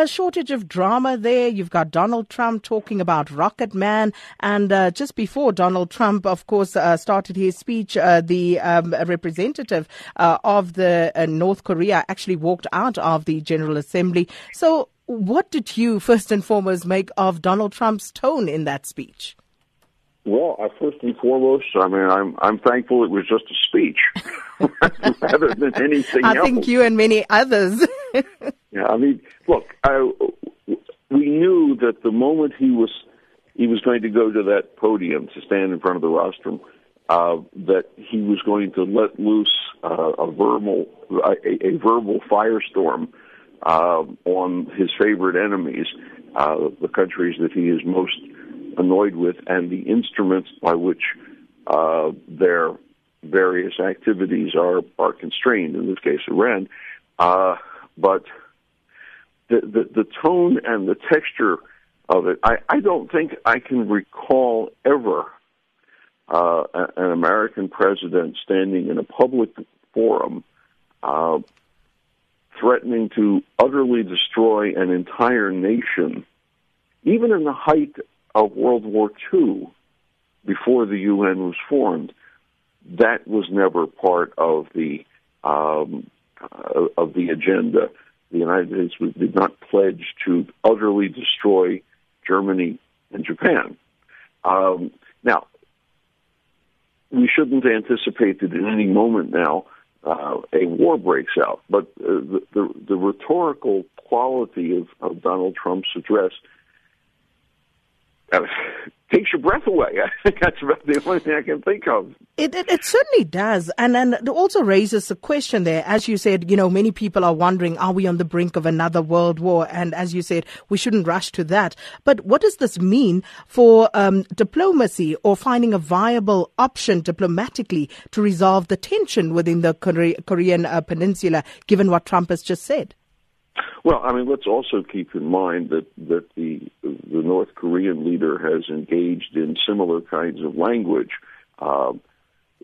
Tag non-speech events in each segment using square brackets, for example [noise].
a shortage of drama there. You've got Donald Trump talking about Rocket Man. And uh, just before Donald Trump, of course, uh, started his speech, uh, the um, representative uh, of the uh, North Korea actually walked out of the General Assembly. So, what did you, first and foremost, make of Donald Trump's tone in that speech? Well, uh, first and foremost, I mean, I'm I'm thankful it was just a speech [laughs] rather than anything I else. think you and many others. [laughs] yeah, I mean, look, I, we knew that the moment he was he was going to go to that podium to stand in front of the rostrum, uh, that he was going to let loose uh, a verbal a, a verbal firestorm uh, on his favorite enemies, uh, the countries that he is most annoyed with and the instruments by which uh, their various activities are are constrained. In this case, Iran. Uh, but the, the the tone and the texture of it, I, I don't think I can recall ever uh, an American president standing in a public forum uh, threatening to utterly destroy an entire nation, even in the height of World War II, before the UN was formed, that was never part of the um, uh, of the agenda. The United States did not pledge to utterly destroy Germany and Japan. Um, now, we shouldn't anticipate that in any moment now uh, a war breaks out. But uh, the, the, the rhetorical quality of, of Donald Trump's address uh, [laughs] takes your breath away. [laughs] I think that's about the only thing I can think of. It, it, it certainly does. And, and it also raises a question there. As you said, you know, many people are wondering, are we on the brink of another world war? And as you said, we shouldn't rush to that. But what does this mean for um, diplomacy or finding a viable option diplomatically to resolve the tension within the Korean uh, peninsula, given what Trump has just said? Well, I mean, let's also keep in mind that that the the North Korean leader has engaged in similar kinds of language. Uh,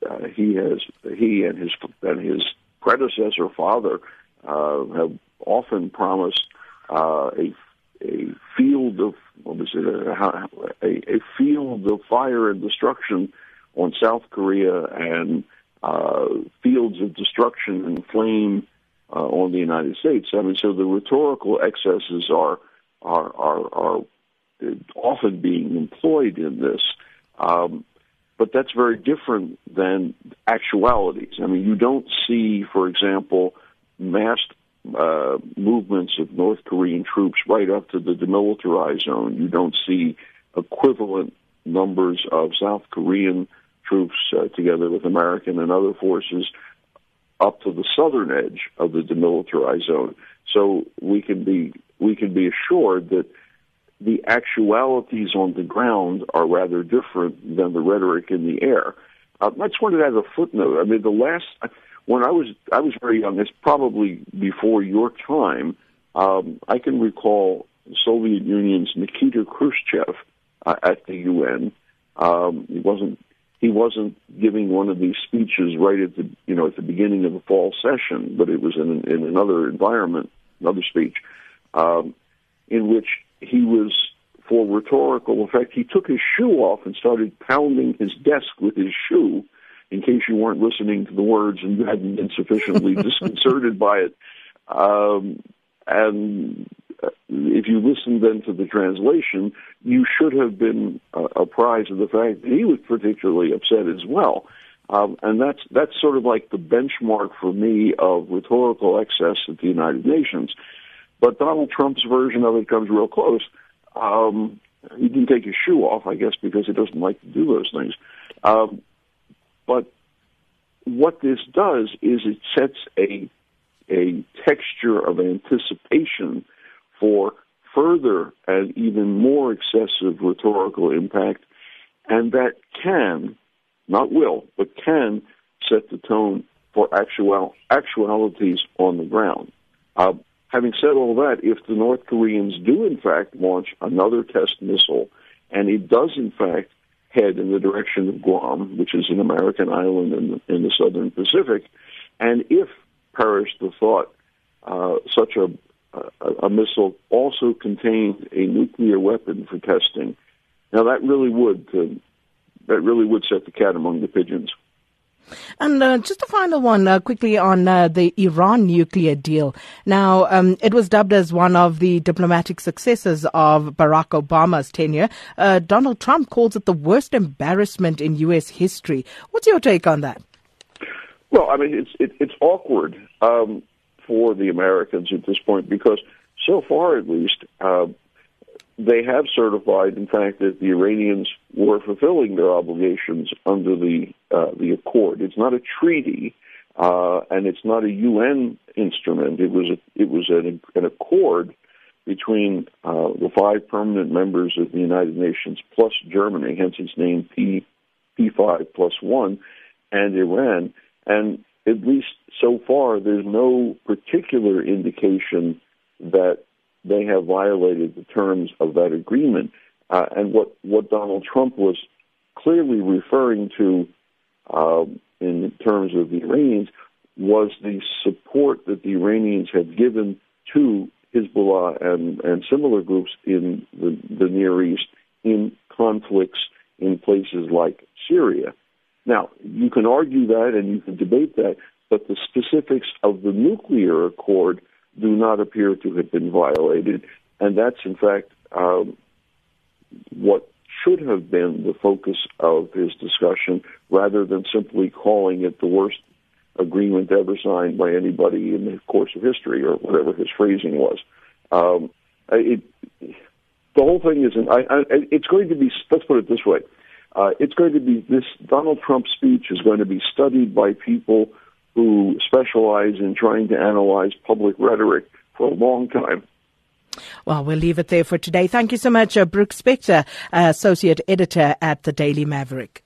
uh, he has he and his and his predecessor father uh, have often promised uh, a a field of what was it a, a field of fire and destruction on South Korea and uh, fields of destruction and flame uh, on the United States. I mean, so the rhetorical excesses are are are, are often being employed in this, um, but that's very different than actualities. I mean, you don't see, for example, mass uh, movements of North Korean troops right up to the demilitarized zone. You don't see equivalent numbers of South Korean troops uh, together with American and other forces up to the southern edge of the demilitarized zone. So we can be we can be assured that the actualities on the ground are rather different than the rhetoric in the air. Uh, I just wanted to add a footnote. I mean, the last when I was I was very young. It's probably before your time. Um, I can recall Soviet Union's Nikita Khrushchev uh, at the UN. Um, he wasn't he wasn't giving one of these speeches right at the you know at the beginning of the fall session, but it was in in another environment, another speech, um, in which he was for rhetorical effect. He took his shoe off and started pounding his desk with his shoe, in case you weren't listening to the words and you hadn't been sufficiently [laughs] disconcerted by it. Um, and if you listen then to the translation, you should have been uh, apprised of the fact that he was particularly upset as well. Um, and that's that's sort of like the benchmark for me of rhetorical excess at the United Nations. But Donald Trump's version of it comes real close. Um, he didn't take his shoe off, I guess, because he doesn't like to do those things. Um, but what this does is it sets a a texture of anticipation for further and even more excessive rhetorical impact, and that can, not will, but can set the tone for actual actualities on the ground. Uh, having said all that, if the North Koreans do in fact launch another test missile, and it does in fact head in the direction of Guam, which is an American island in the, in the southern Pacific, and if perish the thought, uh, such a a, a missile also contained a nuclear weapon for testing. Now that really would uh, that really would set the cat among the pigeons. And uh, just a final one uh, quickly on uh, the Iran nuclear deal. Now, um, it was dubbed as one of the diplomatic successes of Barack Obama's tenure. Uh, Donald Trump calls it the worst embarrassment in U.S. history. What's your take on that? Well, I mean, it's it, it's awkward um, for the Americans at this point because so far, at least, uh, they have certified, in fact, that the Iranians were fulfilling their obligations under the uh, the accord. It's not a treaty, uh, and it's not a UN instrument. It was a, it was an, an accord between uh, the five permanent members of the United Nations plus Germany, hence its name P P5 plus one, and Iran. And at least so far, there's no particular indication that they have violated the terms of that agreement. Uh, and what, what Donald Trump was clearly referring to uh, in terms of the Iranians was the support that the Iranians had given to Hezbollah and, and similar groups in the, the Near East in conflicts in places like Syria. Now, you can argue that and you can debate that, but the specifics of the nuclear accord do not appear to have been violated, and that's in fact um, what should have been the focus of his discussion, rather than simply calling it the worst agreement ever signed by anybody in the course of history, or whatever his phrasing was. Um, it, the whole thing is, I, I, it's going to be. Let's put it this way: uh, it's going to be this Donald Trump speech is going to be studied by people who specialize in trying to analyze public rhetoric for a long time. Well, we'll leave it there for today. Thank you so much, uh, Brooke Spector, uh, Associate Editor at the Daily Maverick.